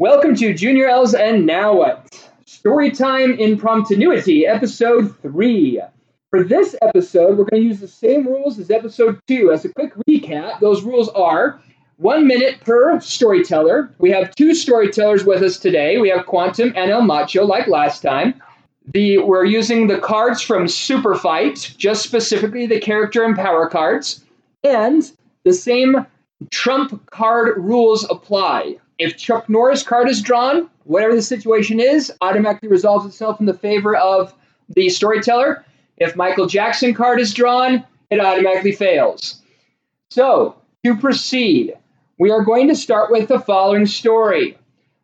Welcome to Junior L's and Now What? Storytime Impromptuity, Episode 3. For this episode, we're going to use the same rules as Episode 2. As a quick recap, those rules are one minute per storyteller. We have two storytellers with us today. We have Quantum and El Macho, like last time. The we're using the cards from Super Fight, just specifically the character and power cards, and the same trump card rules apply. If Chuck Norris card is drawn, whatever the situation is, automatically resolves itself in the favor of the storyteller. If Michael Jackson card is drawn, it automatically fails. So, to proceed, we are going to start with the following story.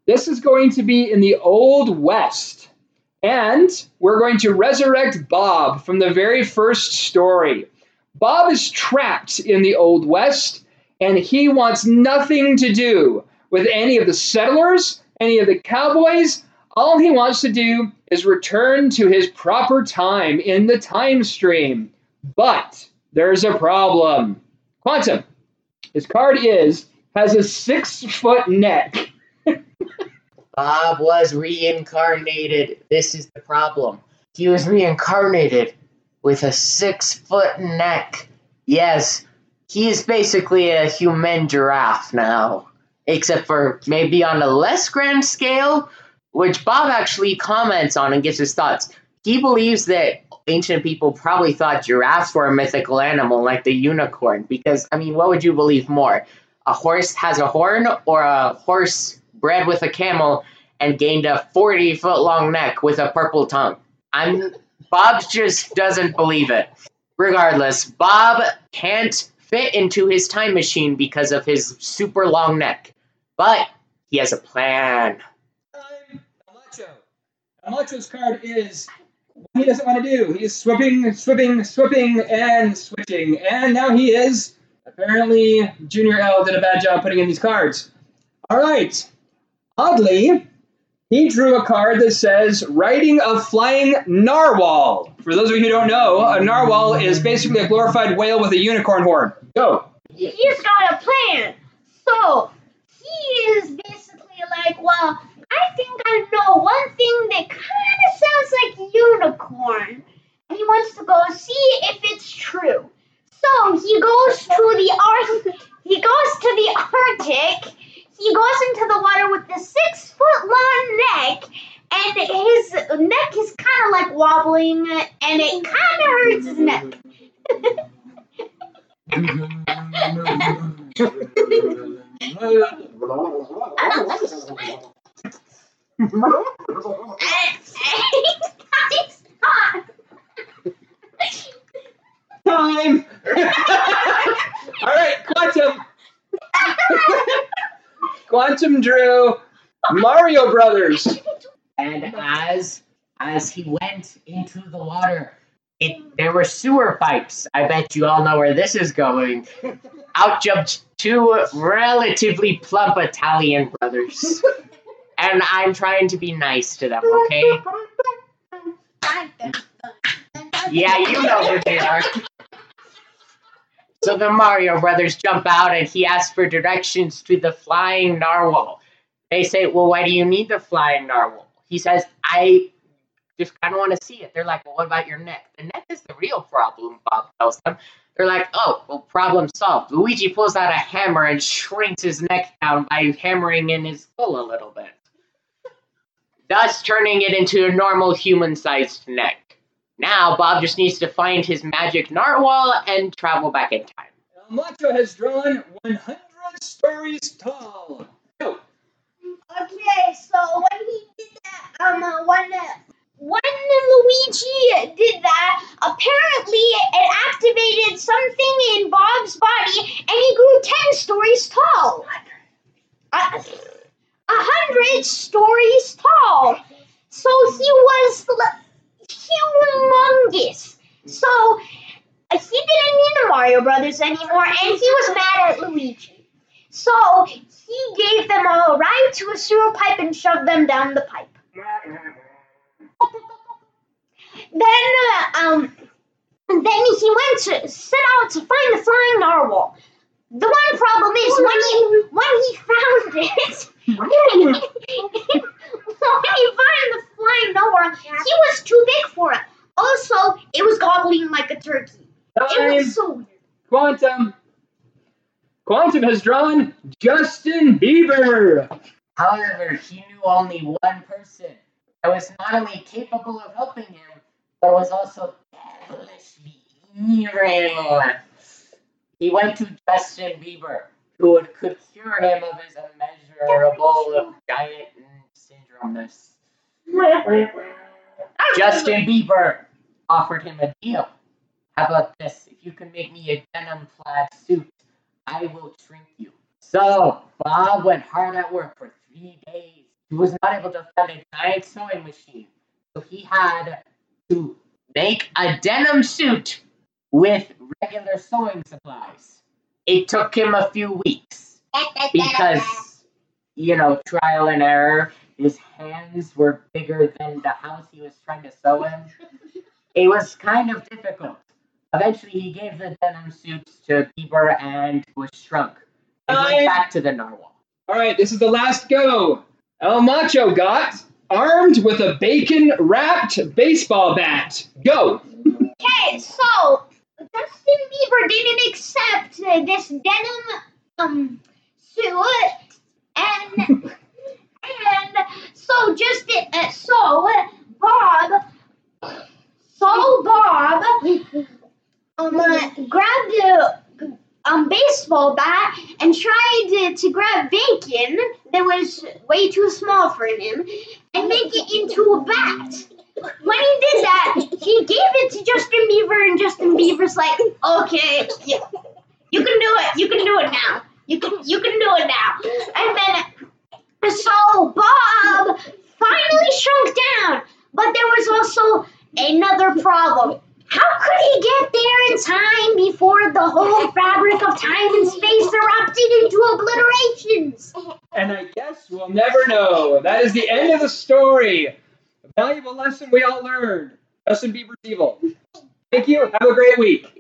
This is going to be in the Old West. And we're going to resurrect Bob from the very first story. Bob is trapped in the Old West, and he wants nothing to do with any of the settlers, any of the cowboys. All he wants to do is return to his proper time in the time stream. But there's a problem. Quantum, his card is has a six foot neck. Bob was reincarnated. This is the problem. He was reincarnated with a six foot neck. Yes, he is basically a human giraffe now, except for maybe on a less grand scale, which Bob actually comments on and gives his thoughts. He believes that ancient people probably thought giraffes were a mythical animal like the unicorn, because, I mean, what would you believe more? A horse has a horn, or a horse bred with a camel and gained a 40 foot long neck with a purple tongue? I'm. Bob just doesn't believe it. Regardless, Bob can't fit into his time machine because of his super long neck. But he has a plan. Time, Macho. Macho's card is he doesn't want to do. He's swooping, swooping, swooping, and switching. And now he is. Apparently, Junior L did a bad job putting in these cards. All right. Oddly, he drew a card that says riding a flying narwhal. For those of you who don't know, a narwhal is basically a glorified whale with a unicorn horn. Go. He's got a plan. So he is basically like, well, I think I know one thing that kind of sounds like unicorn, and he wants to go see if it's true. So he goes to the Arctic. He goes to the Arctic. He goes into the water with the six foot long neck, and his neck is kind of like wobbling, and it kind of hurts his neck. Time. All right, Quantum. Quantum drew Mario Brothers. And as as he went into the water, it there were sewer pipes. I bet you all know where this is going. Out jumped two relatively plump Italian brothers. And I'm trying to be nice to them, okay? Yeah, you know who they are. So the Mario brothers jump out and he asks for directions to the flying narwhal. They say, Well, why do you need the flying narwhal? He says, I just kind of want to see it. They're like, Well, what about your neck? The neck is the real problem, Bob tells them. They're like, Oh, well, problem solved. Luigi pulls out a hammer and shrinks his neck down by hammering in his skull a little bit, thus turning it into a normal human sized neck. Now, Bob just needs to find his magic narwhal and travel back in time. El Macho has drawn 100 stories tall. Go. Okay, so when he did that, um, uh, when uh, when Luigi did that, apparently it activated something in Bob's body, and he grew ten stories tall. A a hundred stories tall. So he was l- humongous. So he didn't need the Mario Brothers anymore, and he was mad at Luigi. So he gave them all a ride to a sewer pipe and shoved them down the pipe. Then, uh, um, then he went to set out to find the flying narwhal. The one problem is when he when he found it, when he found the flying narwhal, he was too big for it. Also, it was gobbling like a turkey. It was so weird. Quantum. Quantum has drawn Justin Bieber. However, he knew only one person that was not only capable of helping him, but was also devilishly evil. He went to Justin Bieber, who would, could cure him of his immeasurable giant syndromeness. Justin Bieber offered him a deal. How about this? If you can make me a denim plaid suit, I will shrink you. So Bob went hard at work for three days. He was not able to find a giant sewing machine, so he had to make a denim suit with regular sewing supplies. It took him a few weeks because, you know, trial and error. His hands were bigger than the house he was trying to sew in. It was kind of difficult. Eventually, he gave the denim suits to Bieber and was shrunk. He Time. went back to the narwhal. All right, this is the last go. El Macho got armed with a bacon wrapped baseball bat. Go. Okay, so Justin Bieber didn't accept uh, this denim um suit, and and so just uh, so Bob, so Bob um uh, grabbed a um baseball bat and tried to, to grab bacon that was way too small for him and make it into a bat when he did that, he gave it to Justin Bieber, and Justin Bieber's like, "Okay, you, you can do it. You can do it now. You can you can do it now." And then, so Bob finally shrunk down, but there was also another problem. How could he get there in time before the whole fabric of time and space erupted into obliterations? And I guess we'll never know. That is the end of the story. Valuable lesson we all learned. Justin Bieber's evil. Thank you. Have a great week.